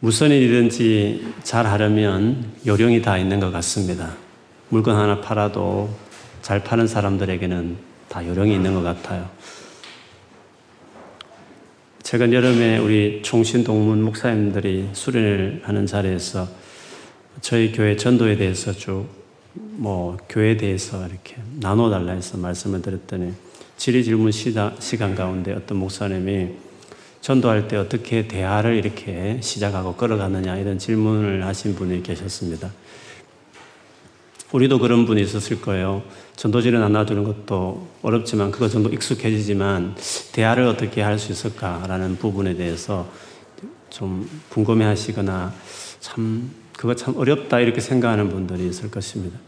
무슨 일이든지 잘 하려면 요령이 다 있는 것 같습니다. 물건 하나 팔아도 잘 파는 사람들에게는 다 요령이 있는 것 같아요. 최근 여름에 우리 총신 동문 목사님들이 수련을 하는 자리에서 저희 교회 전도에 대해서 쭉 뭐 교회에 대해서 이렇게 나눠달라 해서 말씀을 드렸더니 질의 질문 시간 가운데 어떤 목사님이 전도할 때 어떻게 대화를 이렇게 시작하고 끌어가느냐 이런 질문을 하신 분이 계셨습니다. 우리도 그런 분이 있었을 거예요. 전도지를 나눠주는 것도 어렵지만 그것 정도 익숙해지지만 대화를 어떻게 할 수 있을까라는 부분에 대해서 좀 궁금해 하시거나 참, 그거 참 어렵다 이렇게 생각하는 분들이 있을 것입니다.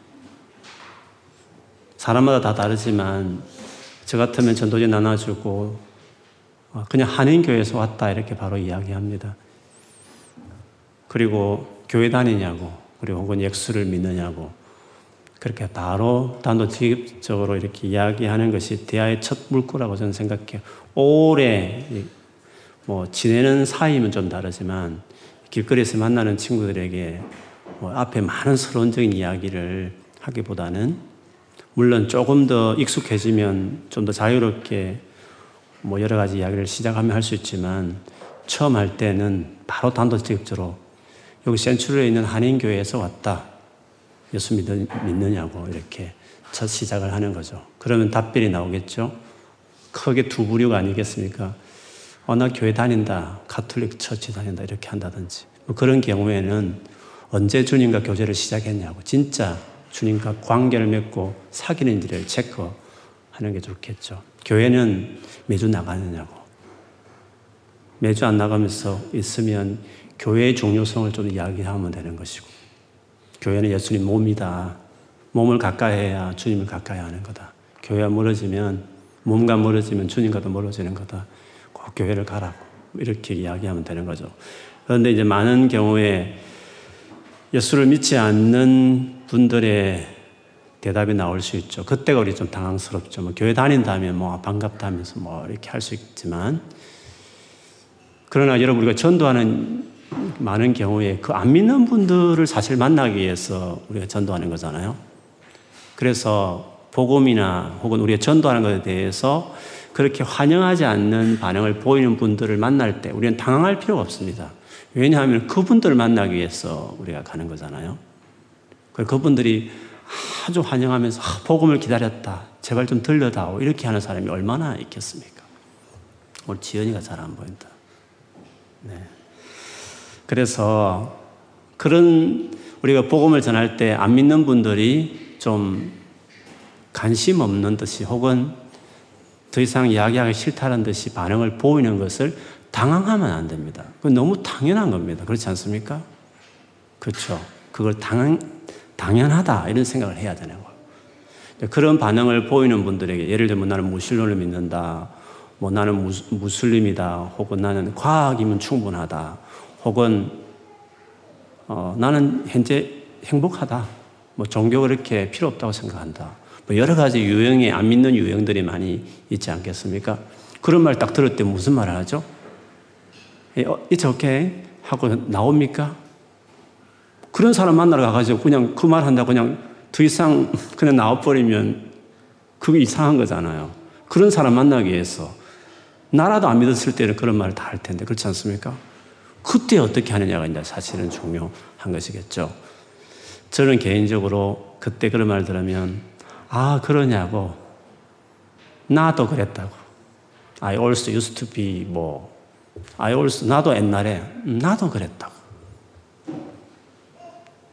사람마다 다 다르지만 저 같으면 전도지 나눠주고 어, 그냥 한인교회에서 왔다 이렇게 바로 이야기합니다. 그리고 교회 다니냐고 그리고 혹은 예수를 믿느냐고 그렇게 바로 단도직입적으로 이렇게 이야기하는 것이 대화의 첫 물꼬라고 저는 생각해요. 오래 뭐 지내는 사이면 좀 다르지만 길거리에서 만나는 친구들에게 뭐 앞에 많은 서론적인 이야기를 하기보다는 물론 조금 더 익숙해지면 좀 더 자유롭게 뭐 여러 가지 이야기를 시작하면 할 수 있지만 처음 할 때는 바로 단도직입적으로 여기 센츄리에 있는 한인교회에서 왔다. 예수 믿느냐고 이렇게 첫 시작을 하는 거죠. 그러면 답변이 나오겠죠. 크게 두 부류가 아니겠습니까? 어, 나 교회 다닌다. 가톨릭 처치 다닌다. 이렇게 한다든지. 뭐 그런 경우에는 언제 주님과 교제를 시작했냐고. 진짜 주님과 관계를 맺고 사귀는지를 체크하는 게 좋겠죠. 교회는 매주 나가느냐고. 매주 안 나가면서 있으면 교회의 중요성을 좀 이야기하면 되는 것이고. 교회는 예수님 몸이다. 몸을 가까이 해야 주님을 가까이 하는 거다. 교회가 멀어지면 몸과 멀어지면 주님과도 멀어지는 거다. 꼭 교회를 가라고 이렇게 이야기하면 되는 거죠. 그런데 이제 많은 경우에 예수를 믿지 않는 분들의 대답이 나올 수 있죠. 그때가 우리 좀 당황스럽죠. 뭐 교회 다닌다면 뭐 반갑다 하면서 뭐 이렇게 할 수 있지만 그러나 여러분 우리가 전도하는 많은 경우에 그 안 믿는 분들을 사실 만나기 위해서 우리가 전도하는 거잖아요. 그래서 복음이나 혹은 우리가 전도하는 것에 대해서 그렇게 환영하지 않는 반응을 보이는 분들을 만날 때 우리는 당황할 필요가 없습니다. 왜냐하면 그분들을 만나기 위해서 우리가 가는 거잖아요. 그분들이 아주 환영하면서 아, 복음을 기다렸다. 제발 좀 들려다오. 이렇게 하는 사람이 얼마나 있겠습니까? 오늘 지연이가 잘 안 보인다. 네. 그래서 그런 우리가 복음을 전할 때 안 믿는 분들이 좀 관심 없는 듯이 혹은 더 이상 이야기하기 싫다는 듯이 반응을 보이는 것을 당황하면 안 됩니다. 그건 너무 당연한 겁니다. 그렇지 않습니까? 그렇죠. 그걸 당연, 당연하다 이런 생각을 해야 되는 거예요. 그런 반응을 보이는 분들에게 예를 들면 나는 무신론을 믿는다. 뭐 나는 무슬림이다. 혹은 나는 과학이면 충분하다. 혹은 어, 나는 현재 행복하다. 뭐 종교 그렇게 필요 없다고 생각한다. 뭐 여러 가지 유형의 안 믿는 유형들이 많이 있지 않겠습니까? 그런 말 딱 들을 때 무슨 말을 하죠? 예, 어, it's okay 하고 나옵니까? 그런 사람 만나러 가가지고 그냥 그 말 한다 그냥 더 이상 그냥 나와버리면 그게 이상한 거잖아요. 그런 사람 만나기 위해서 나라도 안 믿었을 때는 그런 말을 다 할 텐데 그렇지 않습니까? 그때 어떻게 하느냐가 이제 사실은 중요한 것이겠죠. 저는 개인적으로 그때 그런 말 들으면, 아, 그러냐고. 나도 그랬다고. I also used to be 뭐, I also, 나도 옛날에, 음, 나도 그랬다고.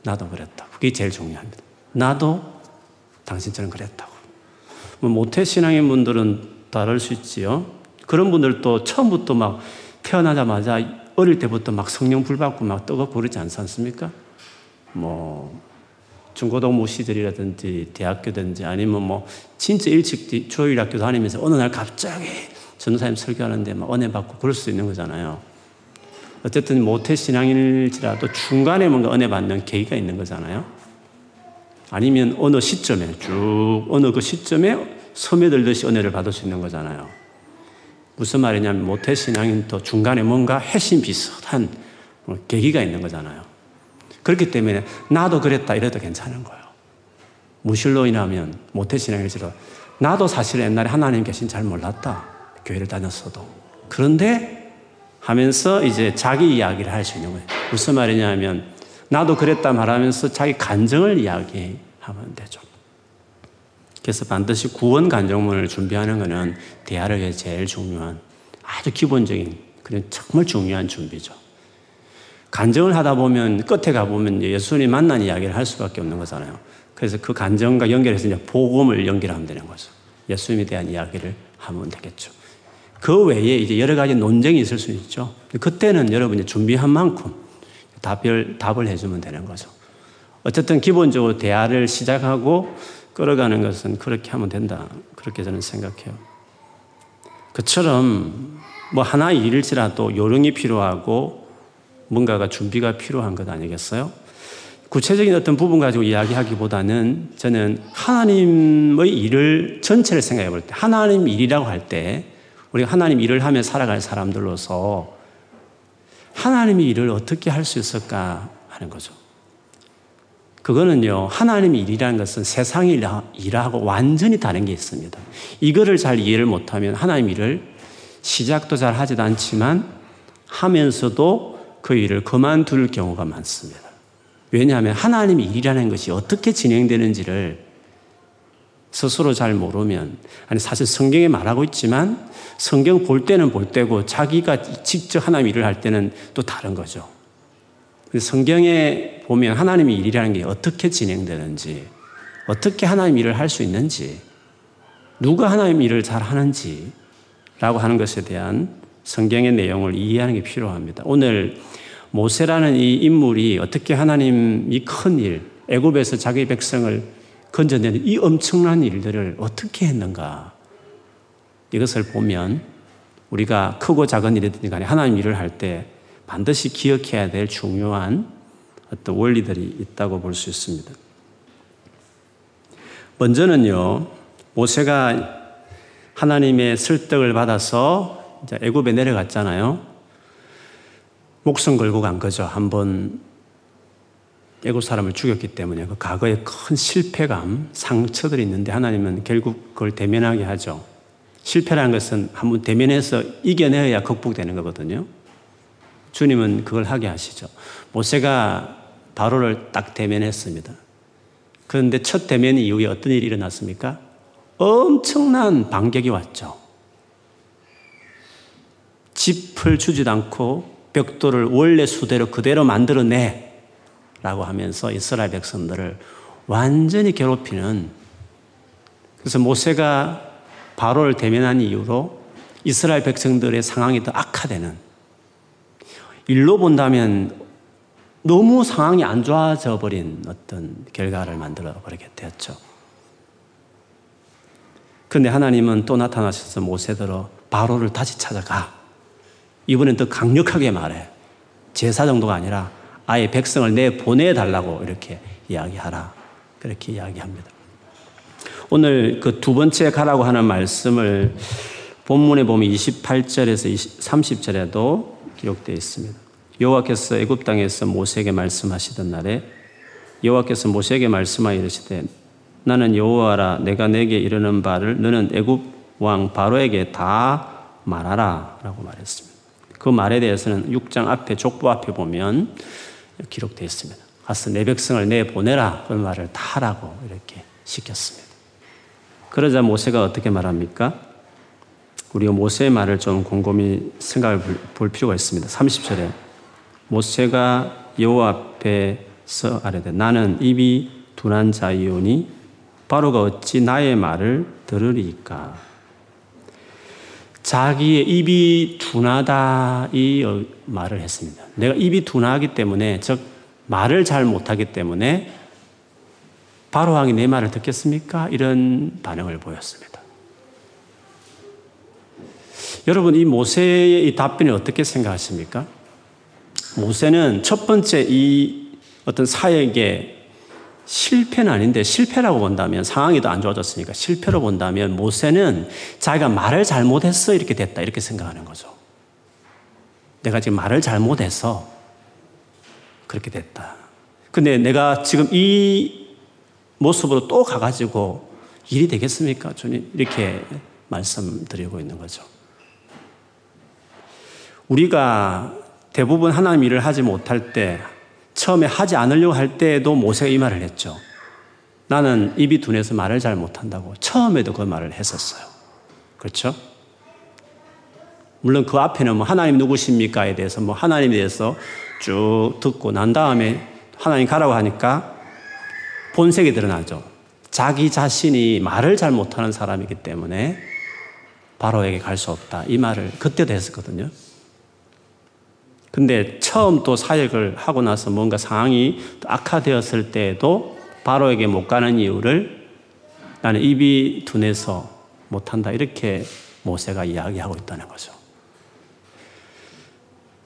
나도 그랬다고. 그게 제일 중요합니다. 나도 당신처럼 그랬다고. 뭐 모태 신앙인 분들은 다를 수 있지요. 그런 분들도 처음부터 막 태어나자마자 어릴 때부터 막 성령 불받고 막 뜨겁고 그러지 않습니까? 뭐, 중고등부 시절이라든지 대학교든지 아니면 뭐 진짜 일찍 조율학교 다니면서 어느 날 갑자기 전도사님 설교하는데 막 은혜 받고 그럴 수 있는 거잖아요. 어쨌든 모태 신앙일지라도 중간에 뭔가 은혜 받는 계기가 있는 거잖아요. 아니면 어느 시점에 쭉 어느 그 시점에 스며들듯이 은혜를 받을 수 있는 거잖아요. 무슨 말이냐면 모태 신앙인 또 중간에 뭔가 핵심 비슷한 뭐 계기가 있는 거잖아요. 그렇기 때문에 나도 그랬다 이래도 괜찮은 거예요. 무신론이라면 모태 신앙일지도 나도 사실 옛날에 하나님 계신 잘 몰랐다. 교회를 다녔어도. 그런데 하면서 이제 자기 이야기를 할 수 있는 거예요. 무슨 말이냐면 나도 그랬다 말하면서 자기 간정을 이야기하면 되죠. 그래서 반드시 구원 간정문을 준비하는 것은 대화를 위해 제일 중요한 아주 기본적인 그런 정말 중요한 준비죠. 간정을 하다 보면 끝에 가보면 예수님 만난 이야기를 할 수밖에 없는 거잖아요. 그래서 그 간정과 연결해서 이제 복음을 연결하면 되는 거죠. 예수님에 대한 이야기를 하면 되겠죠. 그 외에 이제 여러 가지 논쟁이 있을 수 있죠. 그때는 여러분이 준비한 만큼 답을, 답을 해주면 되는 거죠. 어쨌든 기본적으로 대화를 시작하고 끌어가는 것은 그렇게 하면 된다. 그렇게 저는 생각해요. 그처럼 뭐 하나 일일지라도 요령이 필요하고 뭔가가 준비가 필요한 것 아니겠어요? 구체적인 어떤 부분 가지고 이야기하기보다는 저는 하나님의 일을 전체를 생각해 볼 때, 하나님 일이라고 할 때, 우리가 하나님 일을 하며 살아갈 사람들로서 하나님의 일을 어떻게 할 수 있을까 하는 거죠. 그거는요, 하나님의 일이라는 것은 세상 일하고 완전히 다른 게 있습니다. 이거를 잘 이해를 못하면 하나님 일을 시작도 잘 하지도 않지만 하면서도 그 일을 그만둘 경우가 많습니다. 왜냐하면 하나님의 일이라는 것이 어떻게 진행되는지를 스스로 잘 모르면, 아니, 사실 성경에 말하고 있지만 성경 볼 때는 볼 때고 자기가 직접 하나님 일을 할 때는 또 다른 거죠. 성경에 보면 하나님의 일이라는 게 어떻게 진행되는지, 어떻게 하나님 일을 할 수 있는지, 누가 하나님 일을 잘 하는지, 라고 하는 것에 대한 성경의 내용을 이해하는 게 필요합니다. 오늘 모세라는 이 인물이 어떻게 하나님 이 큰 일, 애굽에서 자기 백성을 건져내는 이 엄청난 일들을 어떻게 했는가? 이것을 보면 우리가 크고 작은 일이든 간에 하나님 일을 할 때 반드시 기억해야 될 중요한 어떤 원리들이 있다고 볼 수 있습니다. 먼저는요, 모세가 하나님의 설득을 받아서 애굽에 내려갔잖아요. 목숨 걸고 간 거죠. 한번 애굽 사람을 죽였기 때문에 그 과거의 큰 실패감, 상처들이 있는데 하나님은 결국 그걸 대면하게 하죠. 실패라는 것은 한번 대면해서 이겨내야 극복되는 거거든요. 주님은 그걸 하게 하시죠. 모세가 바로를 딱 대면했습니다. 그런데 첫 대면 이후에 어떤 일이 일어났습니까? 엄청난 반격이 왔죠. 짚을 주지도 않고 벽돌을 원래 수대로 그대로 만들어내 라고 하면서 이스라엘 백성들을 완전히 괴롭히는 그래서 모세가 바로를 대면한 이후로 이스라엘 백성들의 상황이 더 악화되는 일로 본다면 너무 상황이 안 좋아져 버린 어떤 결과를 만들어 버리게 되었죠. 그런데 하나님은 또 나타나셔서 모세더러 바로를 다시 찾아가. 이번엔 더 강력하게 말해. 제사 정도가 아니라 아예 백성을 내 보내달라고 이렇게 이야기하라. 그렇게 이야기합니다. 오늘 그 두 번째 가라고 하는 말씀을 본문에 보면 28절에서 30절에도 기록되어 있습니다. 여호와께서 애굽 땅에서 모세에게 말씀하시던 날에 여호와께서 모세에게 말씀하여 이르시되 나는 여호와라 내가 내게 이르는 바를 너는 애굽 왕 바로에게 다 말하라라고 말했습니다. 그 말에 대해서는 6장 앞에 족보 앞에 보면 기록되어 있습니다. 가서 내 백성을 내 보내라 그 말을 다 하라고 이렇게 시켰습니다. 그러자 모세가 어떻게 말합니까? 우리가 모세의 말을 좀 곰곰이 생각을 볼 필요가 있습니다. 30절에 모세가 여호와 앞에서 아뢰되 나는 입이 둔한 자이오니 바로가 어찌 나의 말을 들으리까? 자기의 입이 둔하다 이 말을 했습니다. 내가 입이 둔하기 때문에 즉 말을 잘 못하기 때문에 바로 왕이 내 말을 듣겠습니까? 이런 반응을 보였습니다. 여러분 이 모세의 이 답변을 어떻게 생각하십니까? 모세는 첫 번째 이 어떤 사역의 실패는 아닌데 실패라고 본다면 상황이 더 안 좋아졌으니까 실패로 본다면 모세는 자기가 말을 잘못했어 이렇게 됐다 이렇게 생각하는 거죠. 내가 지금 말을 잘못해서 그렇게 됐다. 근데 내가 지금 이 모습으로 또 가가지고 일이 되겠습니까? 주님, 이렇게 말씀드리고 있는 거죠. 우리가 대부분 하나님 일을 하지 못할 때, 처음에 하지 않으려고 할 때에도 모세가 이 말을 했죠. 나는 입이 둔해서 말을 잘 못한다고. 처음에도 그 말을 했었어요. 그렇죠? 물론 그 앞에는 뭐 하나님 누구십니까에 대해서 뭐 하나님에 대해서 쭉 듣고 난 다음에 하나님 가라고 하니까 본색이 드러나죠. 자기 자신이 말을 잘 못하는 사람이기 때문에 바로에게 갈 수 없다. 이 말을 그때도 했었거든요. 근데 처음 또 사역을 하고 나서 뭔가 상황이 악화되었을 때에도 바로에게 못 가는 이유를 나는 입이 둔해서 못한다. 이렇게 모세가 이야기하고 있다는 거죠.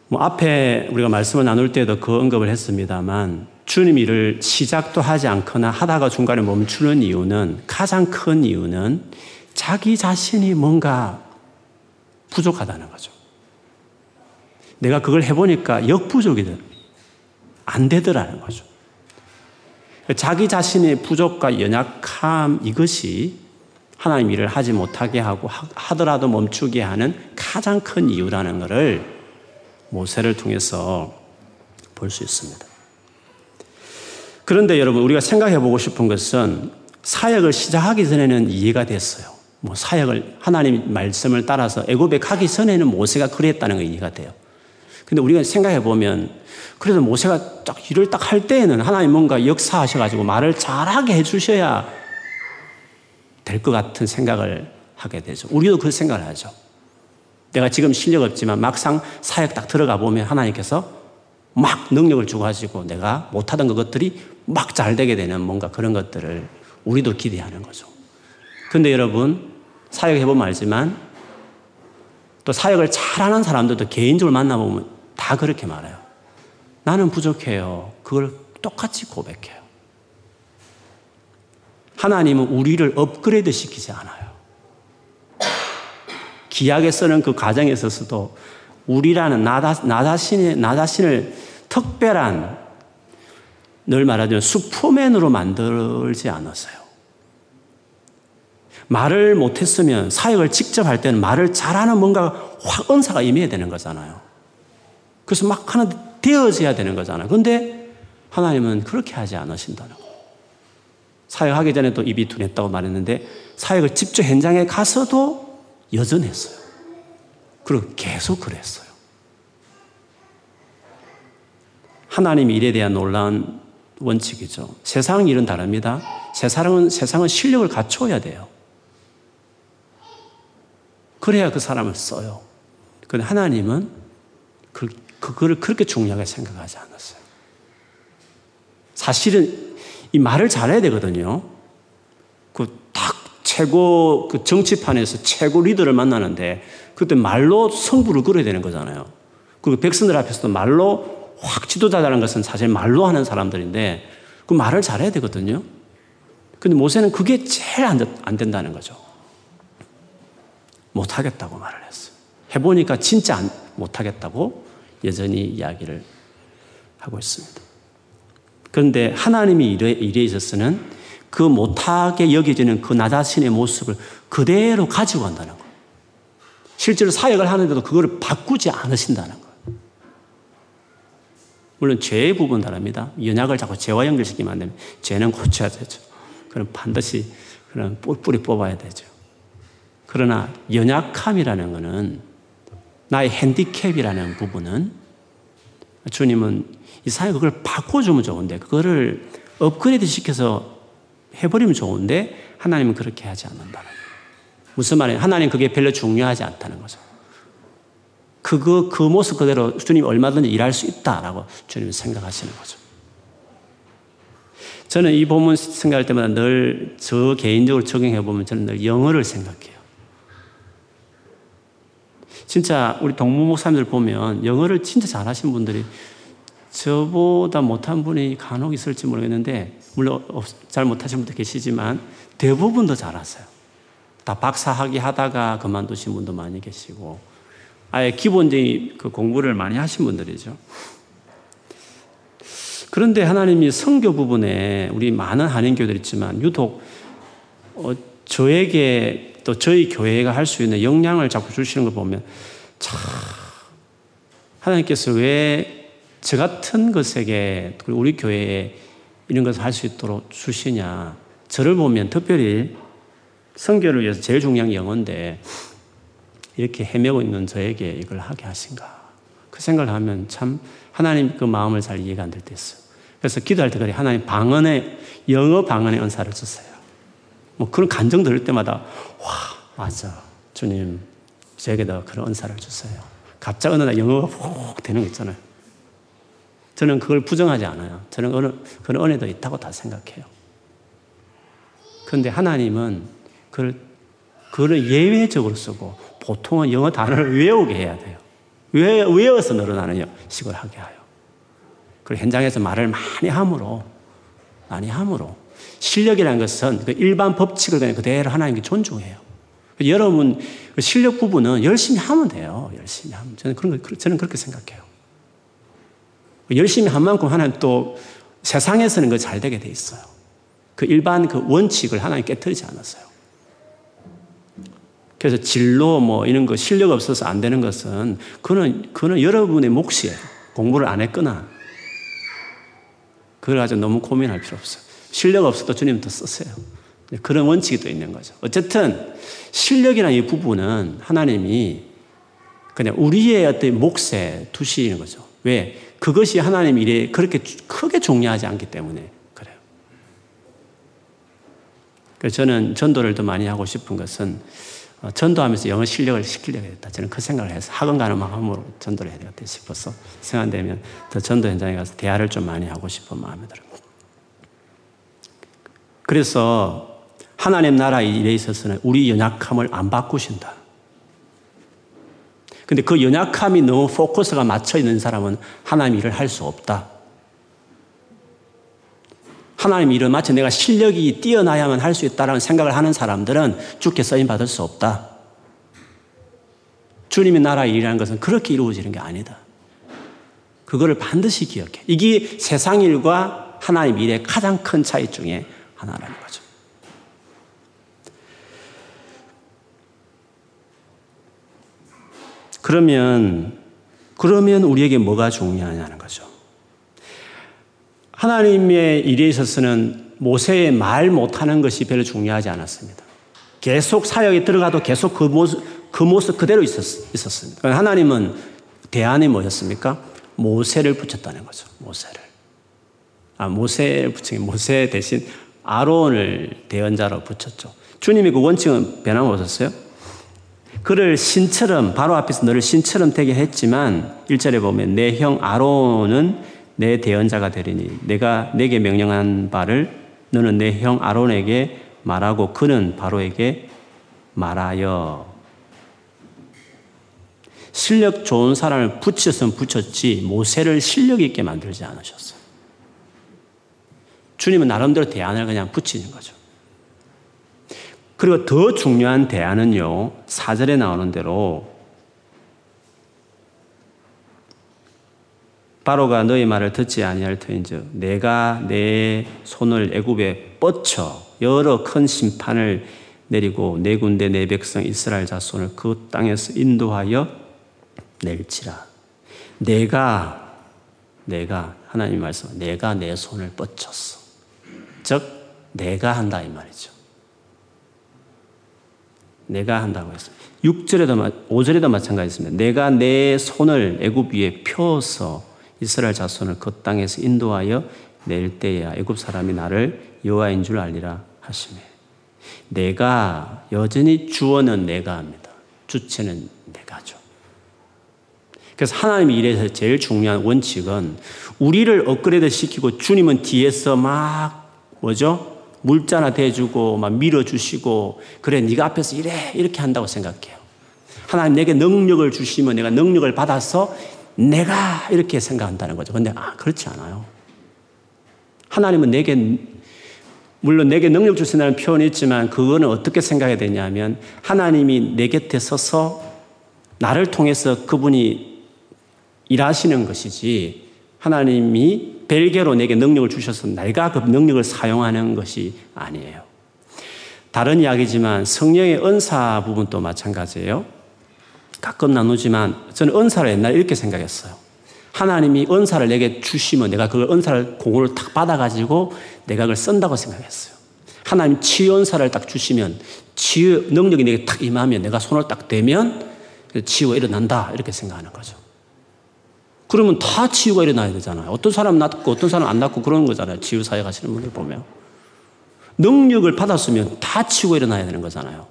뭐 앞에 우리가 말씀을 나눌 때도 그 언급을 했습니다만 주님 일을 시작도 하지 않거나 하다가 중간에 멈추는 이유는 가장 큰 이유는 자기 자신이 뭔가 부족하다는 거죠. 내가 그걸 해보니까 역부족이 안 되더라는 거죠. 자기 자신의 부족과 연약함 이것이 하나님 일을 하지 못하게 하고 하더라도 멈추게 하는 가장 큰 이유라는 것을 모세를 통해서 볼 수 있습니다. 그런데 여러분 우리가 생각해 보고 싶은 것은 사역을 시작하기 전에는 이해가 됐어요. 뭐 사역을 하나님 말씀을 따라서 애굽에 가기 전에는 모세가 그랬다는 거 이해가 돼요. 근데 우리가 생각해 보면 그래도 모세가 딱 일을 딱 할 때에는 하나님 뭔가 역사하셔가지고 말을 잘하게 해주셔야 될 것 같은 생각을 하게 되죠. 우리도 그 생각을 하죠. 내가 지금 실력 없지만 막상 사역 딱 들어가 보면 하나님께서 막 능력을 주가지고 내가 못하던 그것들이 막 잘 되게 되는 뭔가 그런 것들을 우리도 기대하는 거죠. 근데 여러분, 사역해보면 알지만 또 사역을 잘하는 사람들도 개인적으로 만나보면 다 그렇게 말해요. 나는 부족해요. 그걸 똑같이 고백해요. 하나님은 우리를 업그레이드 시키지 않아요. 기약에서는 그 과정에 있어서도 우리라는 나, 나, 자신의, 나 자신을 특별한 늘 말하자면 슈퍼맨으로 만들지 않았어요. 말을 못했으면 사역을 직접 할 때는 말을 잘하는 뭔가 확 은사가 임해야 되는 거잖아요. 그래서 막 하나 되어져야 되는 거잖아요. 근데 하나님은 그렇게 하지 않으신다는 거. 사역하기 전에 도 입이 둔했다고 말했는데 사역을 직접 현장에 가서도 여전했어요. 그리고 계속 그랬어요. 하나님 일에 대한 놀라운 원칙이죠. 세상 일은 다릅니다. 세상은, 세상은 실력을 갖춰야 돼요. 그래야 그 사람을 써요. 그런데 하나님은 그 그거를 그렇게 중요하게 생각하지 않았어요. 사실은 이 말을 잘해야 되거든요. 그 딱 최고 그 정치판에서 최고 리더를 만나는데 그때 말로 성부를 걸어야 되는 거잖아요. 그 백성들 앞에서도 말로 확 지도자라는 것은 사실 말로 하는 사람들인데 그 말을 잘해야 되거든요. 근데 모세는 그게 제일 안, 안 된다는 거죠. 못하겠다고 말을 했어요. 해보니까 진짜 안, 못하겠다고 여전히 이야기를 하고 있습니다. 그런데 하나님이 일에, 일에 있어서는 그 못하게 여겨지는 그 나 자신의 모습을 그대로 가지고 간다는 거예요. 실제로 사역을 하는데도 그거를 바꾸지 않으신다는 거예요. 물론 죄의 부분 다릅니다. 연약을 자꾸 죄와 연결시키면 안 되면 죄는 고쳐야 되죠. 그럼 반드시 그런 뿌리 뽑아야 되죠. 그러나 연약함이라는 것은 나의 핸디캡이라는 부분은 주님은 이 사회 그걸 바꿔주면 좋은데 그거를 업그레이드 시켜서 해버리면 좋은데 하나님은 그렇게 하지 않는다는 거예요. 무슨 말이에요? 하나님 그게 별로 중요하지 않다는 거죠. 그거 그 모습 그대로 주님 얼마든지 일할 수 있다라고 주님은 생각하시는 거죠. 저는 이 본문 생각할 때마다 늘 저 개인적으로 적용해 보면 저는 늘 영어를 생각해요. 진짜 우리 동무 목사님들 보면 영어를 진짜 잘하신 분들이 저보다 못한 분이 간혹 있을지 모르겠는데 물론 잘 못하신 분도 계시지만 대부분 더 잘하세요. 다 박사학위 하다가 그만두신 분도 많이 계시고 아예 기본적인 그 공부를 많이 하신 분들이죠. 그런데 하나님이 성교 부분에 우리 많은 한인교들 있지만 유독 어, 저에게 또 저희 교회가 할 수 있는 역량을 자꾸 주시는 걸 보면 참 하나님께서 왜 저 같은 것에게 우리 교회에 이런 것을 할 수 있도록 주시냐 저를 보면 특별히 성교를 위해서 제일 중요한 게 영어인데 이렇게 헤매고 있는 저에게 이걸 하게 하신가 그 생각을 하면 참 하나님 그 마음을 잘 이해가 안 될 때 있어요. 그래서 기도할 때 그래 하나님 방언의 영어 방언의 은사를 주세요. 뭐 그런 감정 들을 때마다 와 맞아 주님 저에게도 그런 은사를 주세요. 갑자기 어느 날 영어가 훅 되는 거 있잖아요. 저는 그걸 부정하지 않아요. 저는 어느, 그런 은혜도 있다고 다 생각해요. 그런데 하나님은 그걸, 그걸 예외적으로 쓰고 보통은 영어 단어를 외우게 해야 돼요. 외, 외워서 늘어나는 식을 하게 하여. 그리고 현장에서 말을 많이 함으로, 많이 함으로. 실력이라는 것은 그 일반 법칙을 그냥 그대로 하나님께 존중해요. 여러분 그 실력 부분은 열심히 하면 돼요. 열심히 하면. 저는 그런 거, 저는 그렇게 생각해요. 열심히 한 만큼 하나님 또 세상에서는 그 잘 되게 돼 있어요. 그 일반 그 원칙을 하나님 깨뜨리지 않았어요. 그래서 진로 뭐 이런 거 실력 없어서 안 되는 것은 그는 그는 여러분의 몫이에요. 공부를 안 했거나 그걸 가지고 너무 고민할 필요 없어요. 실력 없어도 주님 더 쓰세요. 그런 원칙이 또 있는 거죠. 어쨌든 실력이라는 이 부분은 하나님이 그냥 우리의 어떤 몫에 두시는 거죠. 왜? 그것이 하나님 일에 그렇게 크게 중요하지 않기 때문에 그래요. 그래서 저는 전도를 더 많이 하고 싶은 것은 어, 전도하면서 영어 실력을 시키려고 했다. 저는 그 생각을 해서 학원 가는 마음으로 전도를 해야 되겠다 싶어서 생각되면 더 전도 현장에 가서 대화를 좀 많이 하고 싶은 마음이 들어요. 그래서 하나님 나라 일에 있어서는 우리 연약함을 안 바꾸신다. 근데 그 연약함이 너무 포커스가 맞춰 있는 사람은 하나님 일을 할 수 없다. 하나님 일을 마치 내가 실력이 뛰어나야만 할 수 있다라는 생각을 하는 사람들은 주께 쓰임 받을 수 없다. 주님의 나라 일이라는 것은 그렇게 이루어지는 게 아니다. 그거를 반드시 기억해. 이게 세상 일과 하나님 일의 가장 큰 차이 중에 하나라는 거죠. 그러면, 그러면 우리에게 뭐가 중요하냐는 거죠. 하나님의 일에 있어서는 모세의 말 못하는 것이 별로 중요하지 않았습니다. 계속 사역에 들어가도 계속 그 모습, 그 모습 그대로 있었, 습니다 하나님은 대안이 뭐였습니까? 모세를 붙였다는 거죠. 모세를. 아, 모세를 붙인 모세 대신 아론을 대언자로 붙였죠. 주님이 그 원칙은 변함없었어요. 그를 신처럼 바로 앞에서 너를 신처럼 되게 했지만 1절에 보면 내 형 아론은 내 대언자가 되리니 내가 내게 명령한 바를 너는 내 형 아론에게 말하고 그는 바로에게 말하여 실력 좋은 사람을 붙였으면 붙였지 모세를 실력 있게 만들지 않으셨어요. 주님은 나름대로 대안을 그냥 붙이는 거죠. 그리고 더 중요한 대안은요, 4절에 나오는 대로 바로가 너희 말을 듣지 아니할 터인즉 내가 내 손을 애굽에 뻗쳐 여러 큰 심판을 내리고 내 군대 내 백성 이스라엘 자손을 그 땅에서 인도하여 낼지라 내가 내가 하나님 말씀 내가 내 손을 뻗쳤어 즉 내가 한다 이 말이죠 내가 한다고 했습니다 6절에도 5절에도 마찬가지입니다 내가 내 손을 애굽 위에 펴서 이스라엘 자손을 그 땅에서 인도하여 낼 때야 애굽 사람이 나를 여호와인 줄 알리라 하시며 내가 여전히 주어는 내가 합니다. 주체는 내가죠. 그래서 하나님의 일에서 제일 중요한 원칙은 우리를 업그레이드 시키고 주님은 뒤에서 막 뭐죠? 물자나 대주고 막 밀어주시고 그래 네가 앞에서 이래 이렇게 한다고 생각해요. 하나님 내게 능력을 주시면 내가 능력을 받아서 내가 이렇게 생각한다는 거죠. 근데 아, 그렇지 않아요. 하나님은 내게 물론 내게 능력 주신다는 표현이 있지만 그거는 어떻게 생각해야 되냐면 하나님이 내 곁에 서서 나를 통해서 그분이 일하시는 것이지 하나님이 별개로 내게 능력을 주셔서 내가 그 능력을 사용하는 것이 아니에요. 다른 이야기지만 성령의 은사 부분도 마찬가지예요. 가끔 나누지만 저는 은사를 옛날에 이렇게 생각했어요. 하나님이 은사를 내게 주시면 내가 그 은사를 공을 탁 받아가지고 내가 그걸 쓴다고 생각했어요. 하나님 치유 은사를 딱 주시면 치유 능력이 내게 탁 임하면 내가 손을 딱 대면 치유가 일어난다 이렇게 생각하는 거죠. 그러면 다 치유가 일어나야 되잖아요. 어떤 사람 낫고 어떤 사람 안 낫고 그런 거잖아요. 치유 사회 가시는 분들 보면. 능력을 받았으면 다 치유가 일어나야 되는 거잖아요.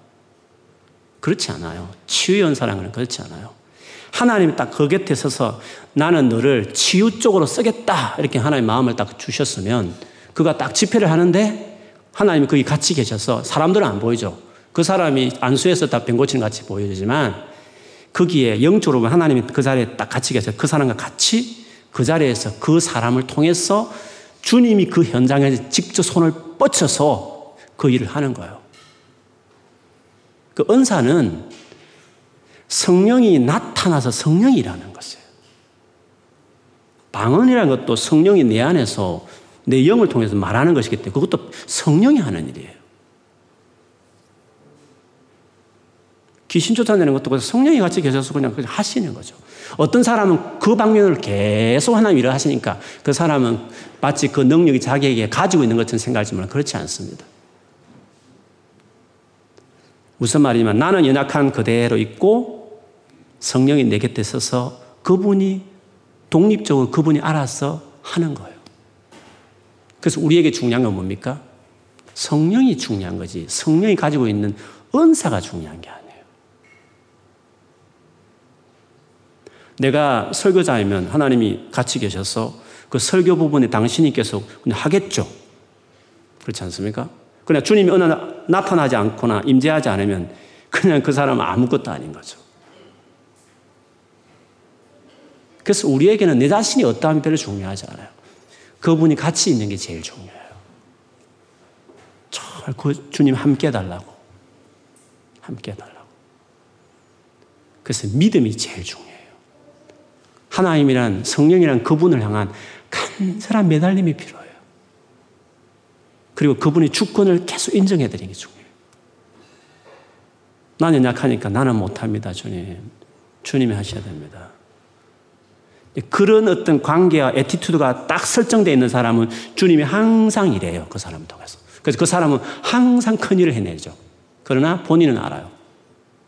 그렇지 않아요. 치유 연사랑은 그렇지 않아요. 하나님이 딱 그 곁에 서서 나는 너를 치유 쪽으로 쓰겠다. 이렇게 하나님 마음을 딱 주셨으면 그가 딱 집회를 하는데 하나님이 거기 같이 계셔서 사람들은 안 보이죠. 그 사람이 안수에서 다 병 고치는 같이 보여지만 거기에 영적으로 하나님이 그 자리에 딱 같이 계셔서 그 사람과 같이 그 자리에서 그 사람을 통해서 주님이 그 현장에 직접 손을 뻗쳐서 그 일을 하는 거예요. 그 은사는 성령이 나타나서 성령이 일하는 것이에요. 방언이라는 것도 성령이 내 안에서 내 영을 통해서 말하는 것이기 때문에 그것도 성령이 하는 일이에요. 귀신 쫓아내는 것도 성령이 같이 계셔서 그냥 하시는 거죠. 어떤 사람은 그 방면을 계속 하나님 일을 하시니까 그 사람은 마치 그 능력이 자기에게 가지고 있는 것처럼 생각하지만 그렇지 않습니다. 무슨 말이냐면 나는 연약한 그대로 있고 성령이 내 곁에 서서 그분이 독립적으로 그분이 알아서 하는 거예요. 그래서 우리에게 중요한 건 뭡니까? 성령이 중요한 거지. 성령이 가지고 있는 은사가 중요한 게 아니에요. 내가 설교자이면 하나님이 같이 계셔서 그 설교 부분에 당신이 계속 그냥 하겠죠. 그렇지 않습니까? 그냥 주님이 어느 나타나지 않거나 임재하지 않으면 그냥 그 사람은 아무것도 아닌 거죠. 그래서 우리에게는 내 자신이 어떠함이 별로 중요하지 않아요. 그분이 같이 있는 게 제일 중요해요. 그 주님 함께 해달라고. 함께 해달라고. 그래서 믿음이 제일 중요해요. 하나님이란 성령이란 그분을 향한 간절한 매달림이 필요해요. 그리고 그분의 주권을 계속 인정해 드리는 게 중요해요. 나는 약하니까 나는 못합니다, 주님. 주님이 하셔야 됩니다. 그런 어떤 관계와 attitude가 딱 설정되어 있는 사람은 주님이 항상 이래요. 그 사람을 통해서. 그래서 그 사람은 항상 큰 일을 해내죠. 그러나 본인은 알아요.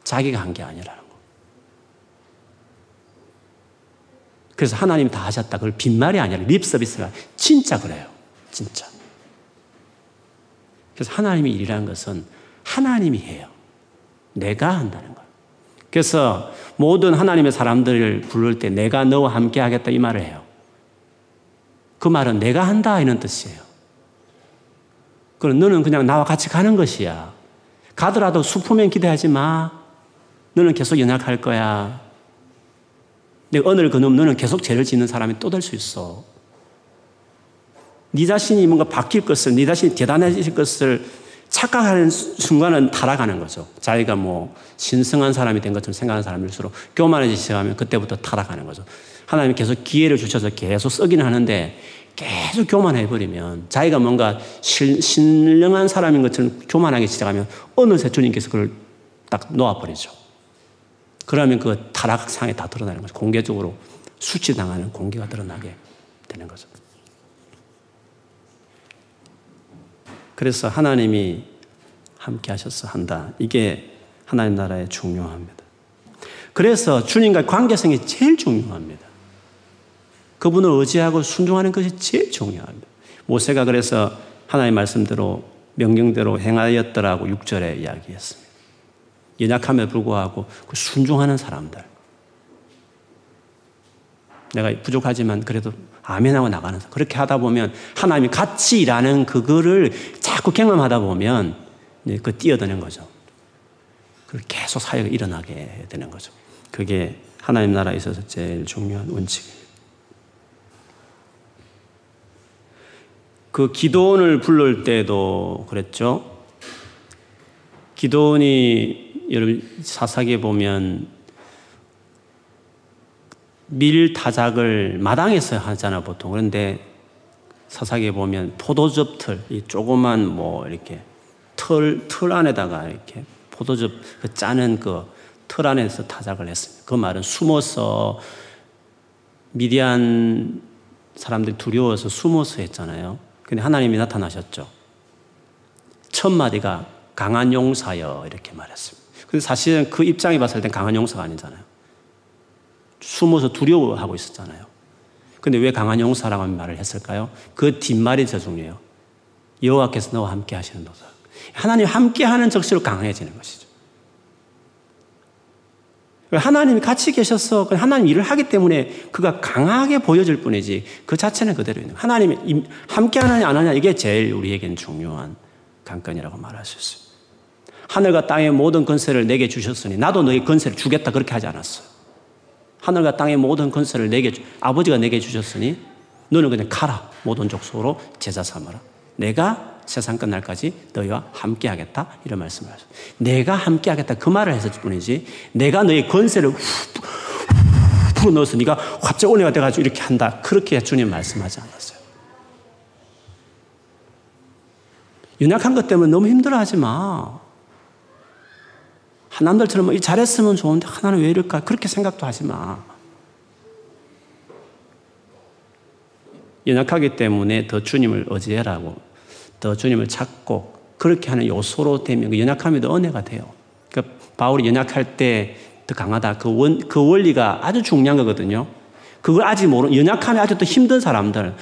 자기가 한 게 아니라는 거. 그래서 하나님이 다 하셨다. 그걸 빈말이 아니라 립 서비스가 진짜 그래요. 진짜. 그래서 하나님의 일이라는 것은 하나님이 해요. 내가 한다는 거예요. 그래서 모든 하나님의 사람들을 부를 때 내가 너와 함께 하겠다 이 말을 해요. 그 말은 내가 한다 이런 뜻이에요. 그럼 너는 그냥 나와 같이 가는 것이야. 가더라도 수프면 기대하지 마. 너는 계속 연약할 거야. 내가 언을 그놈 너는 계속 죄를 짓는 사람이 또 될 수 있어. 네 자신이 뭔가 바뀔 것을, 네 자신이 대단해질 것을 착각하는 순간은 타락하는 거죠. 자기가 뭐 신성한 사람이 된 것처럼 생각하는 사람일수록 교만해지기 시작하면 그때부터 타락하는 거죠. 하나님이 계속 기회를 주셔서 계속 쓰기는 하는데 계속 교만해버리면 자기가 뭔가 신, 신령한 사람인 것처럼 교만하기 시작하면 어느새 주님께서 그걸 딱 놓아버리죠. 그러면 그 타락상에 다 드러나는 거죠. 공개적으로 수치당하는 공개가 드러나게 되는 거죠. 그래서 하나님이 함께 하셔서 한다. 이게 하나님 나라의 중요합니다. 그래서 주님과 관계성이 제일 중요합니다. 그분을 의지하고 순종하는 것이 제일 중요합니다. 모세가 그래서 하나님 말씀대로 명령대로 행하였더라고 6절에 이야기했습니다. 연약함에 불구하고 그 순종하는 사람들. 내가 부족하지만 그래도 아멘하고 나가는 그렇게 하다 보면 하나님이 같이 일하는 그거를 자꾸 경험하다 보면 그 뛰어드는 거죠. 계속 사회가 일어나게 되는 거죠. 그게 하나님 나라에 있어서 제일 중요한 원칙이에요. 그 기도원을 부를 때도 그랬죠. 기도원이 여러분 사사기에 보면 밀 타작을 마당에서 하잖아 보통. 그런데 사사기에 보면 포도즙 틀, 이 조그만 뭐 이렇게 틀, 틀 안에다가 이렇게 포도즙 그 짜는 그 틀 안에서 타작을 했습니다. 그 말은 숨어서 미디안 사람들이 두려워서 숨어서 했잖아요. 근데 하나님이 나타나셨죠. 첫 마디가 강한 용사여 이렇게 말했습니다. 근데 사실은 그 입장에 봤을 땐 강한 용사가 아니잖아요. 숨어서 두려워하고 있었잖아요. 근데 왜 강한 용사라고 말을 했을까요? 그 뒷말이 더 중요해요. 여호와께서 너와 함께 하시는 도다. 하나님 함께 하는 적시로 강해지는 것이죠. 하나님이 같이 계셔서 하나님 일을 하기 때문에 그가 강하게 보여질 뿐이지 그 자체는 그대로 있는 하나님이 함께 하느냐 안 하느냐 이게 제일 우리에겐 중요한 관건이라고 말할 수 있어요. 하늘과 땅의 모든 건세를 내게 주셨으니 나도 너의 건세를 주겠다 그렇게 하지 않았어요. 하늘과 땅의 모든 건세를 내게 아버지가 내게 주셨으니 너는 그냥 가라 모든 족속으로 제자 삼아라. 내가 세상 끝날까지 너희와 함께 하겠다. 이런 말씀을 하죠. 내가 함께 하겠다. 그 말을 했을 뿐이지, 내가 너의 권세를 후, 후, 넣어서 네가 갑자기 올해가 돼가지고 이렇게 한다. 그렇게 주님 말씀하지 않았어요. 연약한 것 때문에 너무 힘들어 하지 마. 남들처럼 잘했으면 좋은데 하나는 왜 이럴까? 그렇게 생각도 하지 마. 연약하기 때문에 더 주님을 의지해라고 더 주님을 찾고 그렇게 하는 요소로 되면 그 연약함이 더 은혜가 돼요. 그 바울이 연약할 때 더 강하다. 그 원, 그 원리가 아주 중요한 거거든요. 그걸 아직 모르, 연약함이 더 힘든 사람들,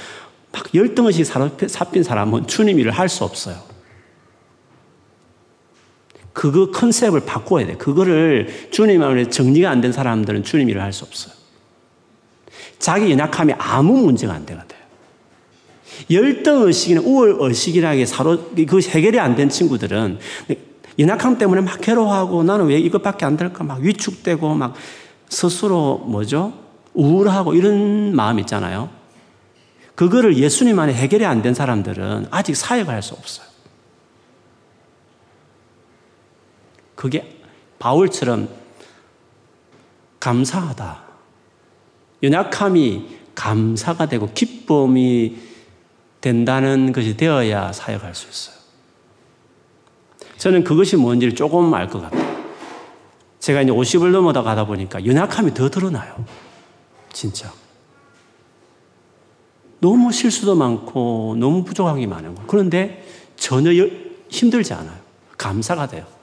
막 열등의식 사핀 사람은 주님 일을 할 수 없어요. 그거 컨셉을 바꿔야 돼. 그거를 주님 안에 정리가 안 된 사람들은 주님 일을 할 수 없어요. 자기 연약함이 아무 문제가 안 되거든. 열등 의식이나 우월 의식이라게 사로 그 해결이 안 된 친구들은 연약함 때문에 막 괴로워하고 나는 왜 이것밖에 안 될까 막 위축되고 막 스스로 뭐죠 우울하고 이런 마음 있잖아요. 그거를 예수님 안에 해결이 안 된 사람들은 아직 사역을 할 수 없어요. 그게 바울처럼 감사하다. 연약함이 감사가 되고 기쁨이 된다는 것이 되어야 사역할 수 있어요. 저는 그것이 뭔지를 조금 알 것 같아요. 제가 이제 50을 넘어다 가다 보니까 연약함이 더 드러나요. 진짜. 너무 실수도 많고 너무 부족한 게 많은 거. 그런데 전혀 힘들지 않아요. 감사가 돼요.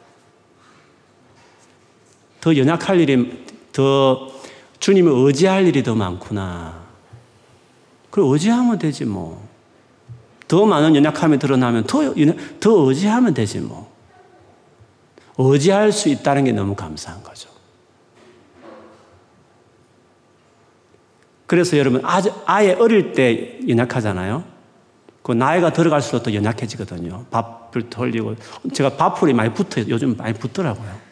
더 연약할 일이, 더 주님을 의지할 일이 더 많구나. 그걸 의지하면 되지 뭐. 더 많은 연약함이 드러나면 더, 더 의지하면 되지 뭐. 의지할 수 있다는 게 너무 감사한 거죠. 그래서 여러분, 아주, 아예 어릴 때 연약하잖아요. 그 나이가 들어갈수록 더 연약해지거든요. 밥을 돌리고. 제가 밥풀이 많이 붙어요. 요즘 많이 붙더라고요.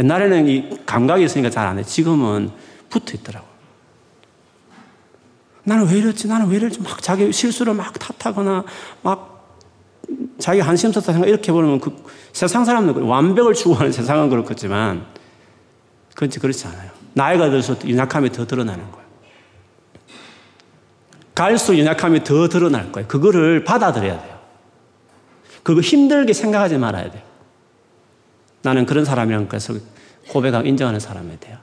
옛날에는 이 감각이 있으니까 잘 안 해. 지금은 붙어 있더라고요. 나는 왜 이랬지? 나는 왜 이랬지? 막 자기 실수를 막 탓하거나 막 자기 한심 썼다 생각 이렇게 보면 그 세상 사람들 완벽을 추구하는 세상은 그렇겠지만 그렇지 그렇지 않아요. 나이가 들수록 연약함이 더 드러나는 거예요. 갈수록 연약함이 더 드러날 거예요. 그거를 받아들여야 돼요. 그거 힘들게 생각하지 말아야 돼요. 나는 그런 사람이란 것을 고백하고 인정하는 사람이 돼요.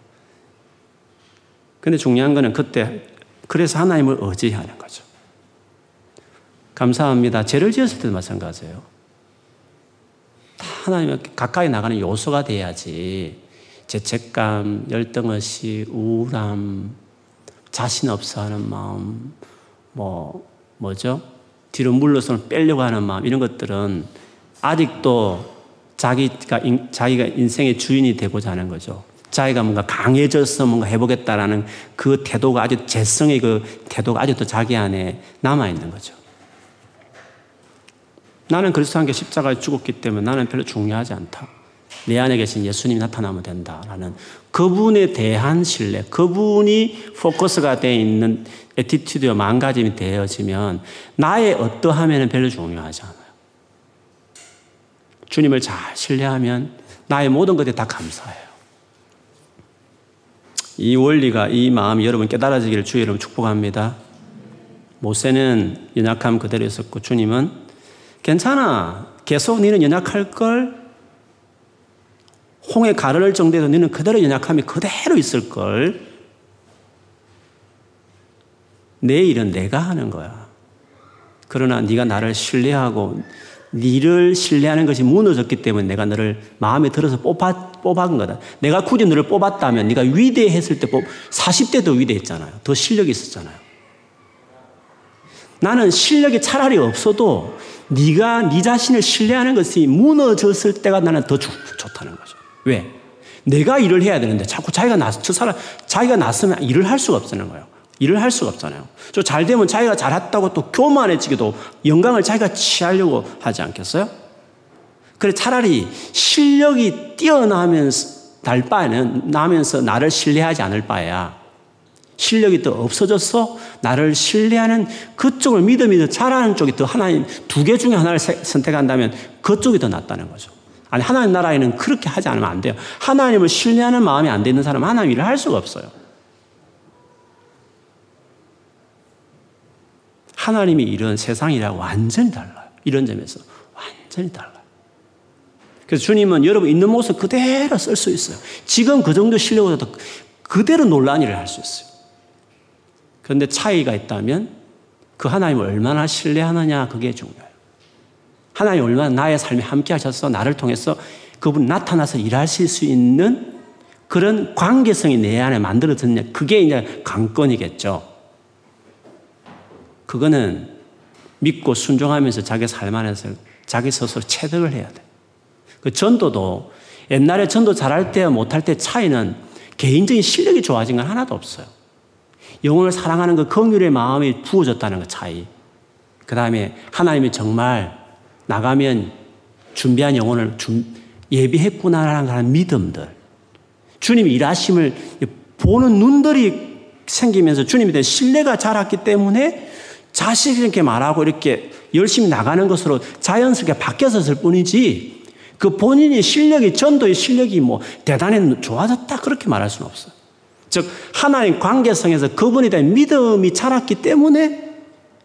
근데 중요한 거는 그때 그래서 하나님을 의지하는 거죠. 감사합니다. 죄를 지었을 때도 마찬가지예요. 하나님 가까이 나가는 요소가 돼야지 죄책감, 열등의식, 우울함, 자신 없어 하는 마음, 뭐, 뭐죠? 뒤로 물러서 빼려고 하는 마음, 이런 것들은 아직도 자기가, 자기가 인생의 주인이 되고자 하는 거죠. 자기가 뭔가 강해져서 뭔가 해보겠다라는 그 태도가 아주 재성의 그 태도가 아직도 자기 안에 남아있는 거죠. 나는 그리스도 함께 십자가에 죽었기 때문에 나는 별로 중요하지 않다. 내 안에 계신 예수님이 나타나면 된다라는 그분에 대한 신뢰, 그분이 포커스가 되어 있는 attitude와 마음가짐이 되어지면 나의 어떠함에는 별로 중요하지 않아요. 주님을 잘 신뢰하면 나의 모든 것에 다 감사해요. 이 원리가 이 마음이 여러분 깨달아지기를 주의 여러분 축복합니다. 모세는 연약함 그대로 있었고 주님은 괜찮아. 계속 너는 연약할 걸. 홍해 가르를 정도에도 너는 그대로 연약함이 그대로 있을 걸. 내 일은 내가 하는 거야. 그러나 네가 나를 신뢰하고 네를 신뢰하는 것이 무너졌기 때문에 내가 너를 마음에 들어서 뽑아, 뽑아간 거다. 내가 굳이 너를 뽑았다면 네가 위대했을 때 뽑, 40대도 위대했잖아요. 더 실력이 있었잖아요. 나는 실력이 차라리 없어도 네가 네 자신을 신뢰하는 것이 무너졌을 때가 나는 더 좋, 좋다는 거죠. 왜? 내가 일을 해야 되는데 자꾸 자기가 나, 저 사람, 자기가 났으면 일을 할 수가 없다는 거예요. 일을 할 수가 없잖아요. 저 잘 되면 자기가 잘했다고 또 교만해지기도 영광을 자기가 취하려고 하지 않겠어요? 그래 차라리 실력이 뛰어나면서 날 바에는 나면서 나를 신뢰하지 않을 바에야 실력이 더 없어져서 나를 신뢰하는 그쪽을 믿음이 더 잘하는 쪽이 더 하나님 두 개 중에 하나를 선택한다면 그쪽이 더 낫다는 거죠. 아니 하나님 나라에는 그렇게 하지 않으면 안 돼요. 하나님을 신뢰하는 마음이 안 되는 사람은 하나님 일을 할 수가 없어요. 하나님이 이런 세상이랑 완전히 달라요. 이런 점에서 완전히 달라요. 그래서 주님은 여러분 있는 모습 그대로 쓸 수 있어요. 지금 그 정도 실력으로도 그대로 일을 할수 있어요. 그런데 차이가 있다면 그 하나님을 얼마나 신뢰하느냐 그게 중요해요. 하나님 얼마나 나의 삶에 함께 하셔서 나를 통해서 그분 나타나서 일하실 수 있는 그런 관계성이 내 안에 만들어졌냐 그게 이제 관건이겠죠. 그거는 믿고 순종하면서 자기 삶 안에서 자기 스스로 체득을 해야 돼. 그 전도도 옛날에 전도 잘할 때 못할 때 차이는 개인적인 실력이 좋아진 건 하나도 없어요. 영혼을 사랑하는 그 긍휼의 마음이 부어졌다는 그 차이. 그 다음에 하나님이 정말 나가면 준비한 영혼을 예비했구나라는 믿음들. 주님이 일하심을 보는 눈들이 생기면서 주님에 대한 신뢰가 자랐기 때문에 자신 있게 말하고 이렇게 열심히 나가는 것으로 자연스럽게 바뀌었을 뿐이지 그 본인의 실력이 전도의 실력이 뭐 대단히 좋아졌다 그렇게 말할 수는 없어요. 즉 하나님 관계성에서 그분에 대한 믿음이 자랐기 때문에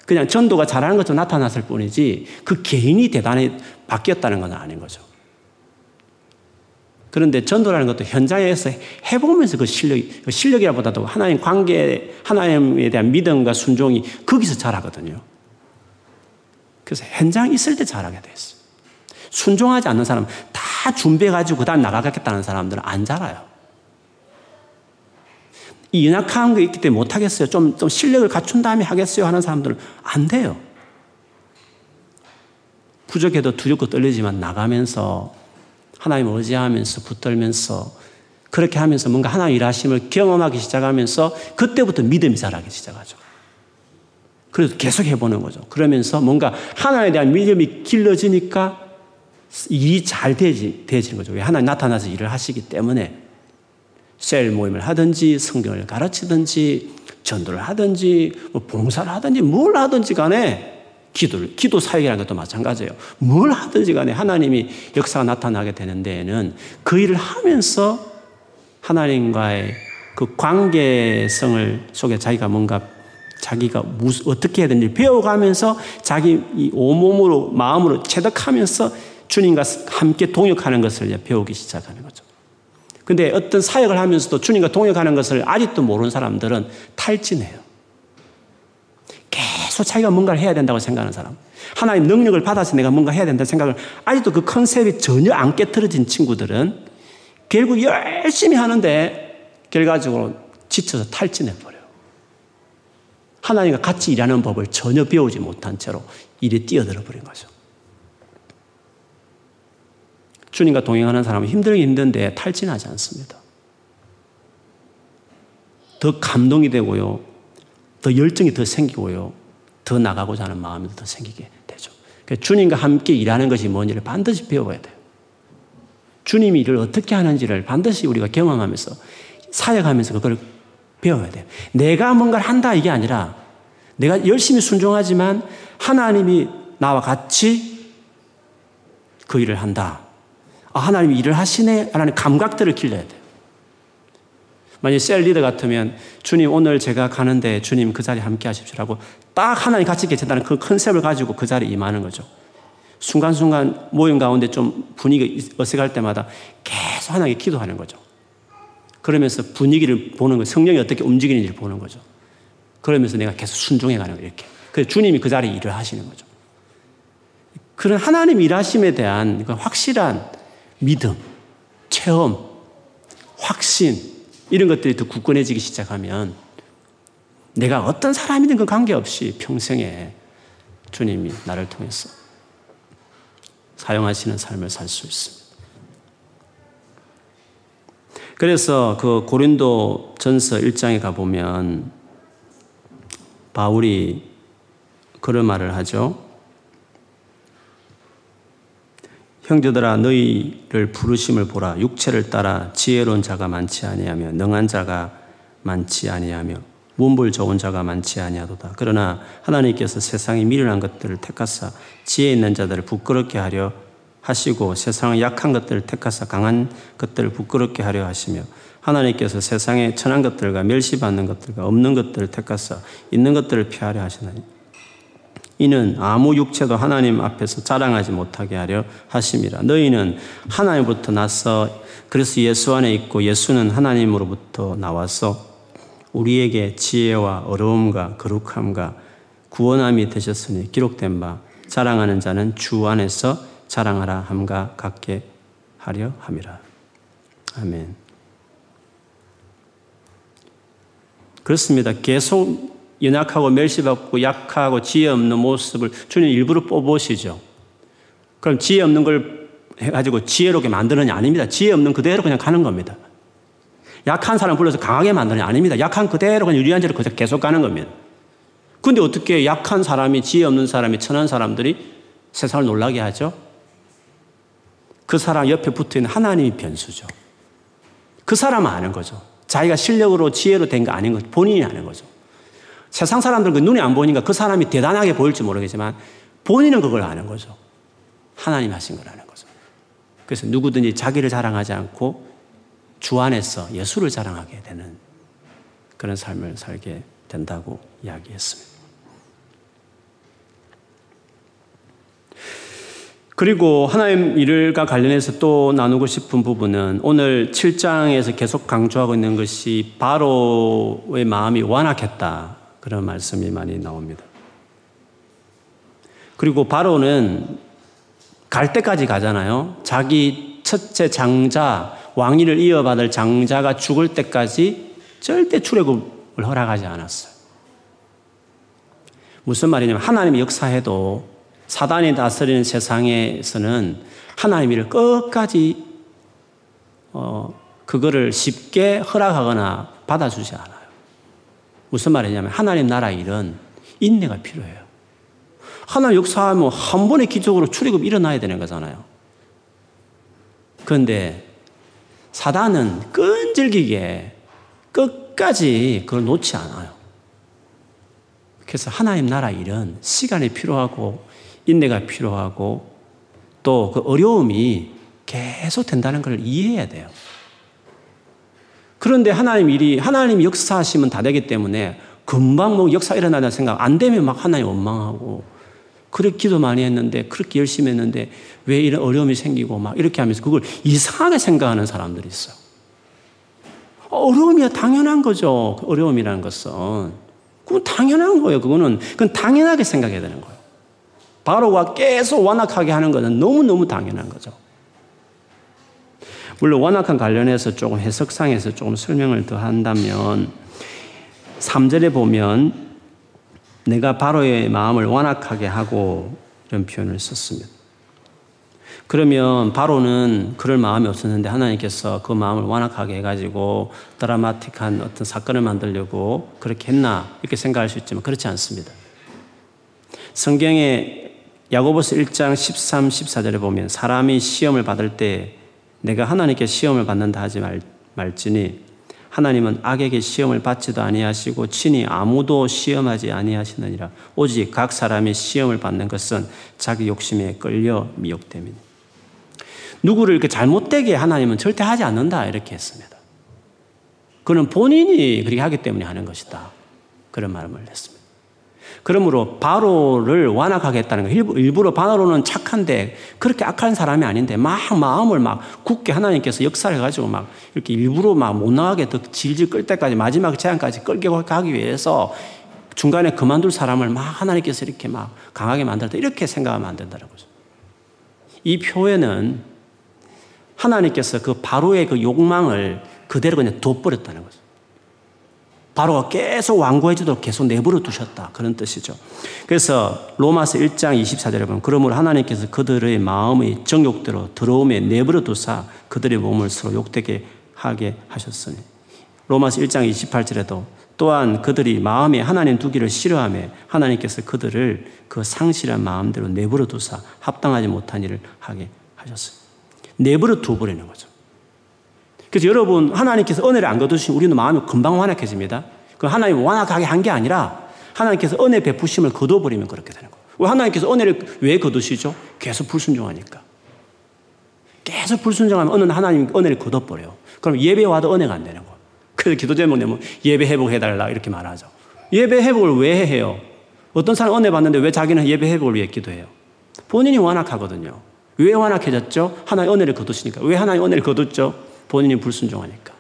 그냥 전도가 잘하는 것처럼 나타났을 뿐이지 그 개인이 대단히 바뀌었다는 건 아닌 거죠. 그런데 전도라는 것도 현장에서 해보면서 그 실력이, 그 실력이라보다도 하나님 관계, 하나님에 대한 믿음과 순종이 거기서 자라거든요. 그래서 현장 있을 때 잘하게 됐어요. 순종하지 않는 사람, 다 준비해가지고 그 다음 나가겠다는 사람들은 안 자라요. 이 연약한 게 있기 때문에 못하겠어요. 좀, 좀 실력을 갖춘 다음에 하겠어요 하는 사람들은 안 돼요. 부족해도 두렵고 떨리지만 나가면서 하나님을 의지하면서 붙들면서 그렇게 하면서 뭔가 하나님 일하심을 경험하기 시작하면서 그때부터 믿음이 자라기 시작하죠. 그래서 계속 해보는 거죠. 그러면서 뭔가 하나님에 대한 믿음이 길러지니까 일이 잘 되지, 되지는 거죠. 하나님 나타나서 일을 하시기 때문에 셀 모임을 하든지 성경을 가르치든지 전도를 하든지 뭐 봉사를 하든지 뭘 하든지 간에 기도를, 기도 사역이라는 것도 마찬가지예요. 뭘 하든지 간에 하나님이 역사가 나타나게 되는 데에는 그 일을 하면서 하나님과의 그 관계성을 속에 자기가 뭔가 자기가 무슨, 어떻게 해야 되는지 배워가면서 자기 이 온몸으로, 마음으로 체득하면서 주님과 함께 동역하는 것을 배우기 시작하는 거죠. 근데 어떤 사역을 하면서도 주님과 동역하는 것을 아직도 모르는 사람들은 탈진해요. 계속 자기가 뭔가를 해야 된다고 생각하는 사람. 하나님 능력을 받아서 내가 뭔가 해야 된다는 생각을 아직도 그 컨셉이 전혀 안 깨트려진 친구들은 결국 열심히 하는데 결과적으로 지쳐서 탈진해 버려요. 하나님과 같이 일하는 법을 전혀 배우지 못한 채로 일에 뛰어들어 버린 거죠. 주님과 동행하는 사람은 힘들긴 힘든데 탈진하지 않습니다. 더 감동이 되고요. 더 열정이 더 생기고요. 더 나가고자 하는 마음이 더 생기게 되죠. 그러니까 주님과 함께 일하는 것이 뭔지를 반드시 배워야 돼요. 주님이 일을 어떻게 하는지를 반드시 우리가 경험하면서 사역하면서 그걸 배워야 돼요. 내가 뭔가를 한다 이게 아니라 내가 열심히 순종하지만 하나님이 나와 같이 그 일을 한다. 아, 하나님이 일을 하시네. 라는 감각들을 길러야 돼요. 만약 셀 리더 같으면 주님 오늘 제가 가는데 주님 그 자리에 함께 하십시오라고 딱 하나님 같이 계신다는 그 컨셉을 가지고 그 자리에 임하는 거죠. 순간순간 모임 가운데 좀 분위기 어색할 때마다 계속 하나님께 기도하는 거죠. 그러면서 분위기를 보는 거, 성령이 어떻게 움직이는지를 보는 거죠. 그러면서 내가 계속 순종해 가는 거예요, 이렇게. 그래서 주님이 그 자리에 일을 하시는 거죠. 그런 하나님 일하심에 대한 그 확실한 믿음, 체험, 확신, 이런 것들이 더 굳건해지기 시작하면 내가 어떤 사람이든 그 관계없이 평생에 주님이 나를 통해서 사용하시는 삶을 살 수 있습니다. 그래서 그 고린도 전서 1장에 가보면 바울이 그런 말을 하죠. 형제들아 너희를 부르심을 보라 육체를 따라 지혜로운 자가 많지 아니하며 능한 자가 많지 아니하며 문불 좋은 자가 많지 아니하도다. 그러나 하나님께서 세상에 미련한 것들을 택하사 지혜 있는 자들을 부끄럽게 하려 하시고 세상의 약한 것들을 택하사 강한 것들을 부끄럽게 하려 하시며 하나님께서 세상의 천한 것들과 멸시받는 것들과 없는 것들을 택하사 있는 것들을 피하려 하시나니 이는 아무 육체도 하나님 앞에서 자랑하지 못하게 하려 하심이라. 너희는 하나님부터 나서 그래서 예수 안에 있고 예수는 하나님으로부터 나와서 우리에게 지혜와 어려움과 거룩함과 구원함이 되셨으니 기록된 바 자랑하는 자는 주 안에서 자랑하라 함과 같게 하려 함이라. 아멘. 그렇습니다. 계속 연약하고 멸시받고 약하고 지혜 없는 모습을 주님 일부러 뽑으시죠. 그럼 지혜 없는 걸 해가지고 지혜롭게 만드느냐 아닙니다. 지혜 없는 그대로 그냥 가는 겁니다. 약한 사람 불러서 강하게 만드느냐 아닙니다. 약한 그대로 그냥 유리한 대로 계속 가는 겁니다. 근데 어떻게 약한 사람이 지혜 없는 사람이 천한 사람들이 세상을 놀라게 하죠? 그 사람 옆에 붙어 있는 하나님이 변수죠. 그 사람은 아는 거죠. 자기가 실력으로 지혜로 된 거 아닌 거 본인이 아는 거죠. 세상 사람들은 그 눈에 안 보니까 그 사람이 대단하게 보일지 모르겠지만 본인은 그걸 아는 거죠. 하나님 하신 걸 아는 거죠. 그래서 누구든지 자기를 자랑하지 않고 주 안에서 예수를 자랑하게 되는 그런 삶을 살게 된다고 이야기했습니다. 그리고 하나님 일과 관련해서 또 나누고 싶은 부분은 오늘 7장에서 계속 강조하고 있는 것이 바로의 마음이 완악했다. 그런 말씀이 많이 나옵니다. 그리고 바로는 갈 때까지 가잖아요. 자기 첫째 장자, 왕위를 이어받을 장자가 죽을 때까지 절대 출애굽을 허락하지 않았어요. 무슨 말이냐면 하나님이 역사해도 사단이 다스리는 세상에서는 하나님 일 끝까지 어, 그거를 쉽게 허락하거나 받아주지 않아요. 무슨 말이냐면 하나님 나라 일은 인내가 필요해요. 하나님 역사하면 한 번의 기적으로 출애굽 일어나야 되는 거잖아요. 그런데 사단은 끈질기게 끝까지 그걸 놓지 않아요. 그래서 하나님 나라 일은 시간이 필요하고 인내가 필요하고 또 그 어려움이 계속 된다는 걸 이해해야 돼요. 그런데 하나님 일이, 하나님 역사하시면 다 되기 때문에 금방 뭐 역사 일어나다 생각 안 되면 막 하나님 원망하고 그렇게 기도 많이 했는데 그렇게 열심히 했는데 왜 이런 어려움이 생기고 막 이렇게 하면서 그걸 이상하게 생각하는 사람들이 있어요. 어려움이야 당연한 거죠. 그 어려움이라는 것은. 그건 당연한 거예요. 그거는 그건 당연하게 생각해야 되는 거예요. 바로가 계속 완악하게 하는 것은 너무너무 당연한 거죠. 물론 완악한 관련해서 조금 해석상에서 조금 설명을 더 한다면 3절에 보면 내가 바로의 마음을 완악하게 하고 이런 표현을 썼습니다. 그러면 바로는 그럴 마음이 없었는데 하나님께서 그 마음을 완악하게 해가지고 드라마틱한 어떤 사건을 만들려고 그렇게 했나 이렇게 생각할 수 있지만 그렇지 않습니다. 성경에 야고보서 1장 13, 14절에 보면 사람이 시험을 받을 때 내가 하나님께 시험을 받는다 하지 말, 말지니 하나님은 악에게 시험을 받지도 아니하시고 친히 아무도 시험하지 아니하시느니라 오직 각 사람이 시험을 받는 것은 자기 욕심에 끌려 미혹됨이니 누구를 이렇게 잘못되게 하나님은 절대 하지 않는다 이렇게 했습니다. 그는 본인이 그렇게 하기 때문에 하는 것이다. 그런 말을 했습니다. 그러므로 바로를 완악하겠다는 거 일부러 바로는 착한데 그렇게 악한 사람이 아닌데 막 마음을 막 굳게 하나님께서 역사를 해가지고 막 이렇게 일부러 막 못 나가게 더 질질 끌 때까지 마지막 제한까지 끌게 가기 위해서 중간에 그만둘 사람을 막 하나님께서 이렇게 막 강하게 만들다 이렇게 생각하면 안 된다는 거죠. 이 표현은 하나님께서 그 바로의 그 욕망을 그대로 그냥 둬버렸다는 거죠. 바로가 계속 완고해지도록 계속 내버려 두셨다. 그런 뜻이죠. 그래서 로마서 1장 24절에 보면 그러므로 하나님께서 그들의 마음의 정욕대로 들어오에 내버려 두사 그들의 몸을 서로 욕되게 하게 하셨으니 로마서 1장 28절에도 또한 그들이 마음에 하나님 두기를 싫어하며 하나님께서 그들을 그 상실한 마음대로 내버려 두사 합당하지 못한 일을 하게 하셨어요. 내버려 두버리는 거죠. 그래서 여러분 하나님께서 은혜를 안 거두시면 우리는 마음이 금방 완악해집니다. 그 하나님 완악하게 한 게 아니라 하나님께서 은혜 베푸심을 거둬버리면 그렇게 되는 거예요. 왜 하나님께서 은혜를 왜 거두시죠? 계속 불순종하니까. 계속 불순종하면 어느 하나님 은혜를 거둬버려요. 그럼 예배 와도 은혜가 안 되는 거예요. 그래서 기도 제목 내면 예배 회복해달라 이렇게 말하죠. 예배 회복을 왜 해요? 어떤 사람 은혜 받는데 왜 자기는 예배 회복을 위해 기도해요? 본인이 완악하거든요. 왜 완악해졌죠? 하나님 은혜를 거두시니까. 왜 하나님 은혜를 거뒀죠? 본인이 불순종하니까.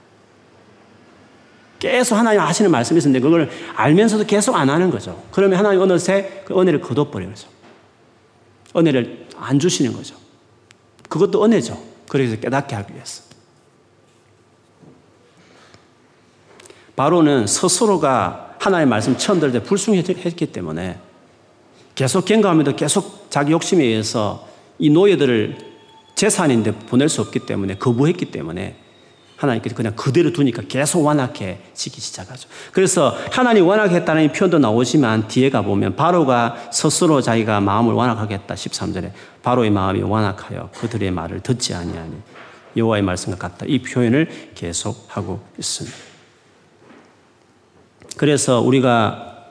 계속 하나님 하시는 말씀이 있는데 그걸 알면서도 계속 안 하는 거죠. 그러면 하나님 어느새 그 은혜를 거둬버리는. 은혜를 안 주시는 거죠. 그것도 은혜죠. 그래서 깨닫게 하기 위해서. 바로는 스스로가 하나님의 말씀 처음 들을 때 불순했기 때문에 계속 경감하면도 계속 자기 욕심에 의해서 이 노예들을 재산인데 보낼 수 없기 때문에 거부했기 때문에 하나님께서 그냥 그대로 두니까 계속 완악해지기 시작하죠. 그래서 하나님 완악했다는 표현도 나오지만 뒤에 가보면 바로가 스스로 자기가 마음을 완악하겠다 13절에 바로의 마음이 완악하여 그들의 말을 듣지 아니하니 여호와의 말씀과 같다. 이 표현을 계속 하고 있습니다. 그래서 우리가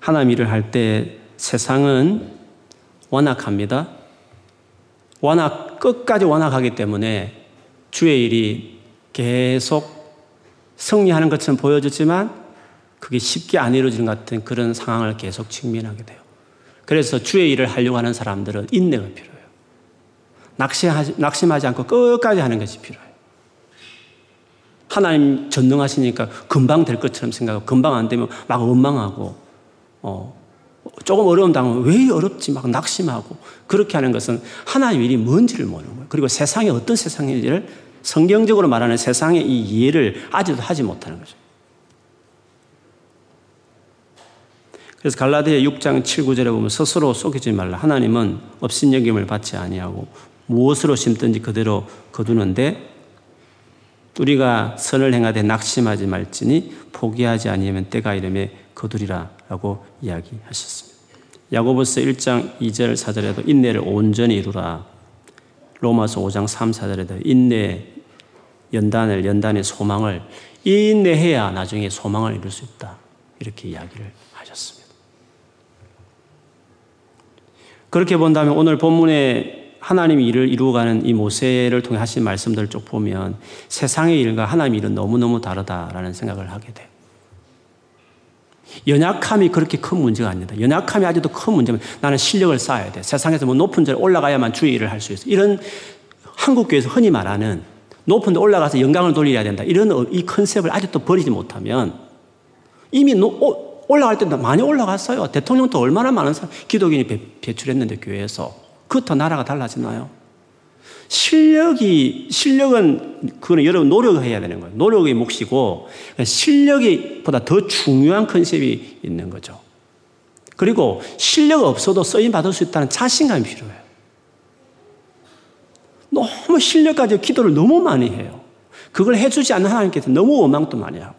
하나님 일을 할 때 세상은 완악합니다. 완악 끝까지 완악하기 때문에 주의 일이 계속 승리하는 것처럼 보여졌지만 그게 쉽게 안 이루어지는 것 같은 그런 상황을 계속 직면하게 돼요. 그래서 주의 일을 하려고 하는 사람들은 인내가 필요해요. 낙심하지, 낙심하지 않고 끝까지 하는 것이 필요해요. 하나님 전능하시니까 금방 될 것처럼 생각하고 금방 안 되면 막 원망하고 어, 조금 어려움 당하면 왜 어렵지 막 낙심하고 그렇게 하는 것은 하나님 일이 뭔지를 모르는 거예요. 그리고 세상이 어떤 세상인지를 성경적으로 말하는 세상의 이 이해를 아직도 하지 못하는 거죠. 그래서 갈라디아 6장 7, 9절에 보면 스스로 속이지 말라. 하나님은 업신여김을 받지 아니하고 무엇으로 심든지 그대로 거두는데 우리가 선을 행하되 낙심하지 말지니 포기하지 아니하면 때가 이름에 거두리라라고 이야기하셨습니다. 야고보서 1장 2절 4절에도 인내를 온전히 이루라. 로마서 5장 3, 4절에도 인내, 연단을, 연단의 소망을 인내해야 나중에 소망을 이룰 수 있다. 이렇게 이야기를 하셨습니다. 그렇게 본다면 오늘 본문에 하나님이 일을 이루어가는 이 모세를 통해 하신 말씀들을 쭉 보면 세상의 일과 하나님의 일은 너무너무 다르다라는 생각을 하게 돼요. 연약함이 그렇게 큰 문제가 아니다. 연약함이 아직도 큰 문제면 나는 실력을 쌓아야 돼. 세상에서 뭐 높은 자리에 올라가야만 주의 일을 할 수 있어. 이런 한국교회에서 흔히 말하는 높은 데 올라가서 영광을 돌려야 된다. 이런 이 컨셉을 아직도 버리지 못하면 이미 올라갈 때 많이 올라갔어요. 대통령도 얼마나 많은 사람, 기독인이 배출했는데 교회에서. 그부터 나라가 달라지나요? 실력이, 실력은, 그거는 여러분 노력해야 되는 거예요. 노력의 몫이고, 실력이 보다 더 중요한 컨셉이 있는 거죠. 그리고 실력 없어도 쓰임 받을 수 있다는 자신감이 필요해요. 너무 실력 가지고 기도를 너무 많이 해요. 그걸 해주지 않는 하나님께서 너무 원망도 많이 하고.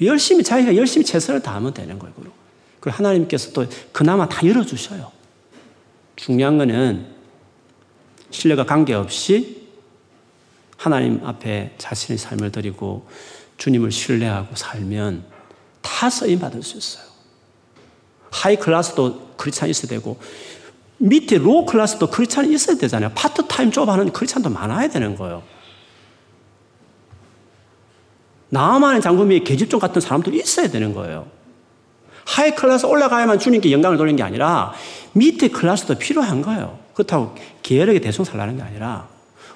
열심히, 자기가 열심히 최선을 다하면 되는 거예요. 그리고 하나님께서 또 그나마 다 열어주셔요. 중요한 거는 신뢰가 관계없이 하나님 앞에 자신의 삶을 드리고 주님을 신뢰하고 살면 다 쓰임 받을 수 있어요. 하이 클래스도 크리스찬 있어야 되고 밑에 low class도 크리스찬이 있어야 되잖아요. 파트타임 job 하는 크리스찬도 많아야 되는 거예요. 나아만 장군의 계집종 같은 사람도 있어야 되는 거예요. high class 올라가야만 주님께 영광을 돌리는 게 아니라 밑에 클래스도 필요한 거예요. 그렇다고 게으르게 대충 살라는 게 아니라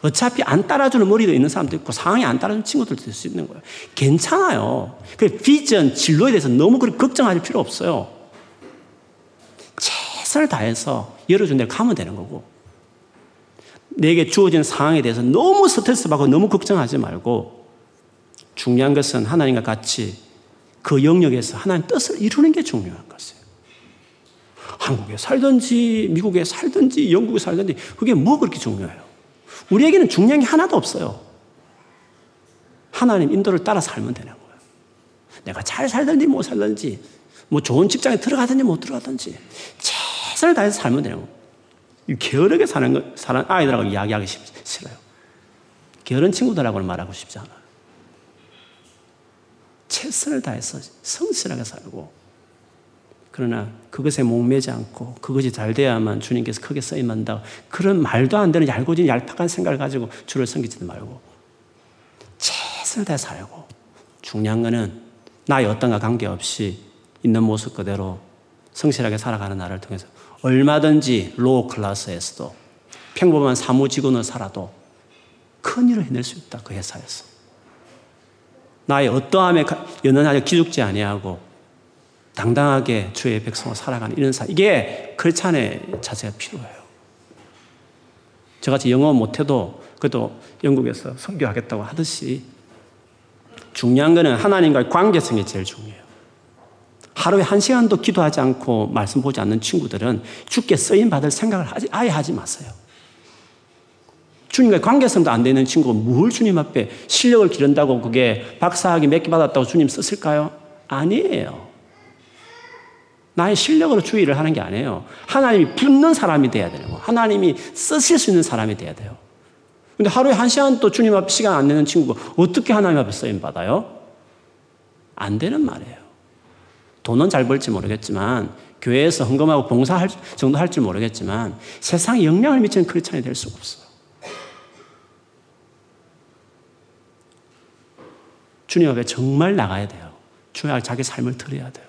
어차피 안 따라주는 머리도 있는 사람도 있고 상황이 안 따라주는 친구들도 있을 수 있는 거예요. 괜찮아요. 그 비전, 진로에 대해서 너무 그렇게 걱정할 필요 없어요. 최선을 다해서 열어준 대로 가면 되는 거고 내게 주어진 상황에 대해서 너무 스트레스 받고 너무 걱정하지 말고 중요한 것은 하나님과 같이 그 영역에서 하나님 뜻을 이루는 게 중요한 것이에요. 한국에 살든지 미국에 살든지 영국에 살든지 그게 뭐 그렇게 중요해요. 우리에게는 중요한 게 하나도 없어요. 하나님 인도를 따라 살면 되는 거예요. 내가 잘 살든지 못 살든지 뭐 좋은 직장에 들어가든지 못 들어가든지 최선을 다해서 살면 거예요. 게으르게 사는 거, 사는 아이들하고 이야기하기 싫어요. 게으른 친구들하고는 말하고 싶지 않아요. 최선을 다해서 성실하게 살고 그러나 그것에 목매지 않고 그것이 잘 돼야만 주님께서 크게 쓰임한다. 그런 말도 안 되는 얄궂은 얄팍한 생각을 가지고 주를 섬기지도 말고 최선을 다해 살고 중요한 거는 나의 어떠함과 관계없이 있는 모습 그대로 성실하게 살아가는 나를 통해서 얼마든지 low class에서도 평범한 사무직원을 살아도 큰 일을 해낼 수 있다. 그 회사에서. 나의 어떠함에 연연하여 기죽지 아니하고 당당하게 주의 백성을 살아가는 이런 사 이게 크리스찬의 자세가 필요해요. 저같이 영어 못해도 그래도 영국에서 선교하겠다고 하듯이 중요한 거는 하나님과의 관계성이 제일 중요해요. 하루에 한 시간도 기도하지 않고 말씀 보지 않는 친구들은 죽게 쓰임 받을 생각을 하지, 아예 하지 마세요. 주님과의 관계성도 안 되는 친구가 뭘 주님 앞에 실력을 기른다고 그게 박사학위 몇 개 받았다고 주님 썼을까요? 아니에요. 나의 실력으로 주의를 하는 게 아니에요. 하나님이 붙는 사람이 돼야 되는 거. 하나님이 쓰실 수 있는 사람이 돼야 돼요. 근데 하루에 한 시간 또 주님 앞에 시간 안 내는 친구가 어떻게 하나님 앞에 쓰임 받아요? 안 되는 말이에요. 돈은 잘 벌지 모르겠지만 교회에서 헌금하고 봉사할 정도 할 줄 모르겠지만 세상에 영향을 미치는 크리스찬이 될 수가 없어요. 주님 앞에 정말 나가야 돼요. 주야 자기 삶을 드려야 돼요.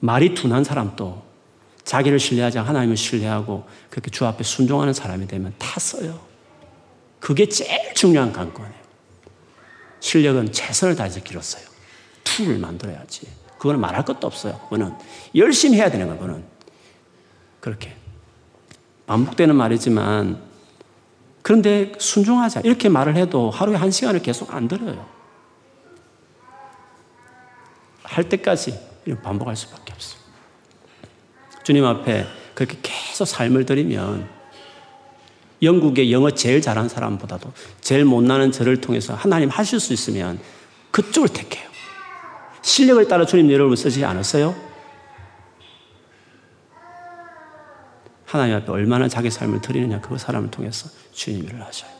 말이 둔한 사람도 자기를 신뢰하지 하나님을 신뢰하고 그렇게 주 앞에 순종하는 사람이 되면 다 써요. 그게 제일 중요한 관건이에요. 실력은 최선을 다해서 길었어요. 툴을 만들어야지. 그거는 말할 것도 없어요. 그거는 열심히 해야 되는 거예요. 그거는 그렇게 반복되는 말이지만 그런데 순종하자 이렇게 말을 해도 하루에 한 시간을 계속 안 들어요. 할 때까지 반복할 수밖에 없어요. 주님 앞에 그렇게 계속 삶을 들이면 영국의 영어 제일 잘하는 사람보다도 제일 못나는 저를 통해서 하나님 하실 수 있으면 그쪽을 택해요. 실력을 따라 주님 여러분 쓰지 않았어요? 하나님 앞에 얼마나 자기 삶을 드리느냐 그 사람을 통해서 주님 일을 하셔요.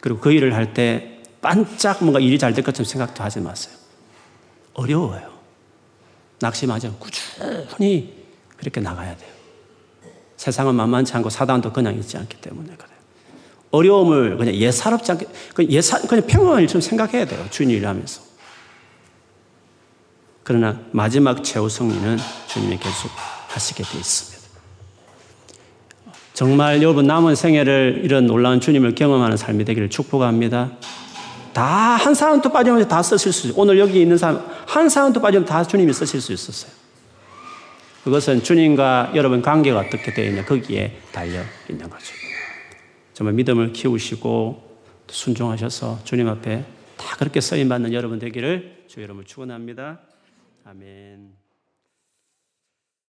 그리고 그 일을 할 때 반짝 뭔가 일이 잘 될 것처럼 생각도 하지 마세요. 어려워요. 낙심하지 않고 꾸준히 그렇게 나가야 돼요. 세상은 만만치 않고 사단도 그냥 있지 않기 때문에 그래요. 어려움을 그냥 예사롭지 않게, 그냥 예사, 그냥 평범한 일처럼 생각해야 돼요. 주님 일하면서. 그러나 마지막 최후 승리는 주님이 계속 하시게 되어 있습니다. 정말 여러분 남은 생애를 이런 놀라운 주님을 경험하는 삶이 되기를 축복합니다. 다 한 사람도 빠지면 다 쓰실 수 있어요. 오늘 여기 있는 사람 한 사람도 빠지면 다 주님이 쓰실 수 있었어요. 그것은 주님과 여러분 관계가 어떻게 되어 있냐 거기에 달려 있는 거죠. 정말 믿음을 키우시고 순종하셔서 주님 앞에 다 그렇게 쓰임 받는 여러분 되기를 주 여러분을 축원합니다. 아멘.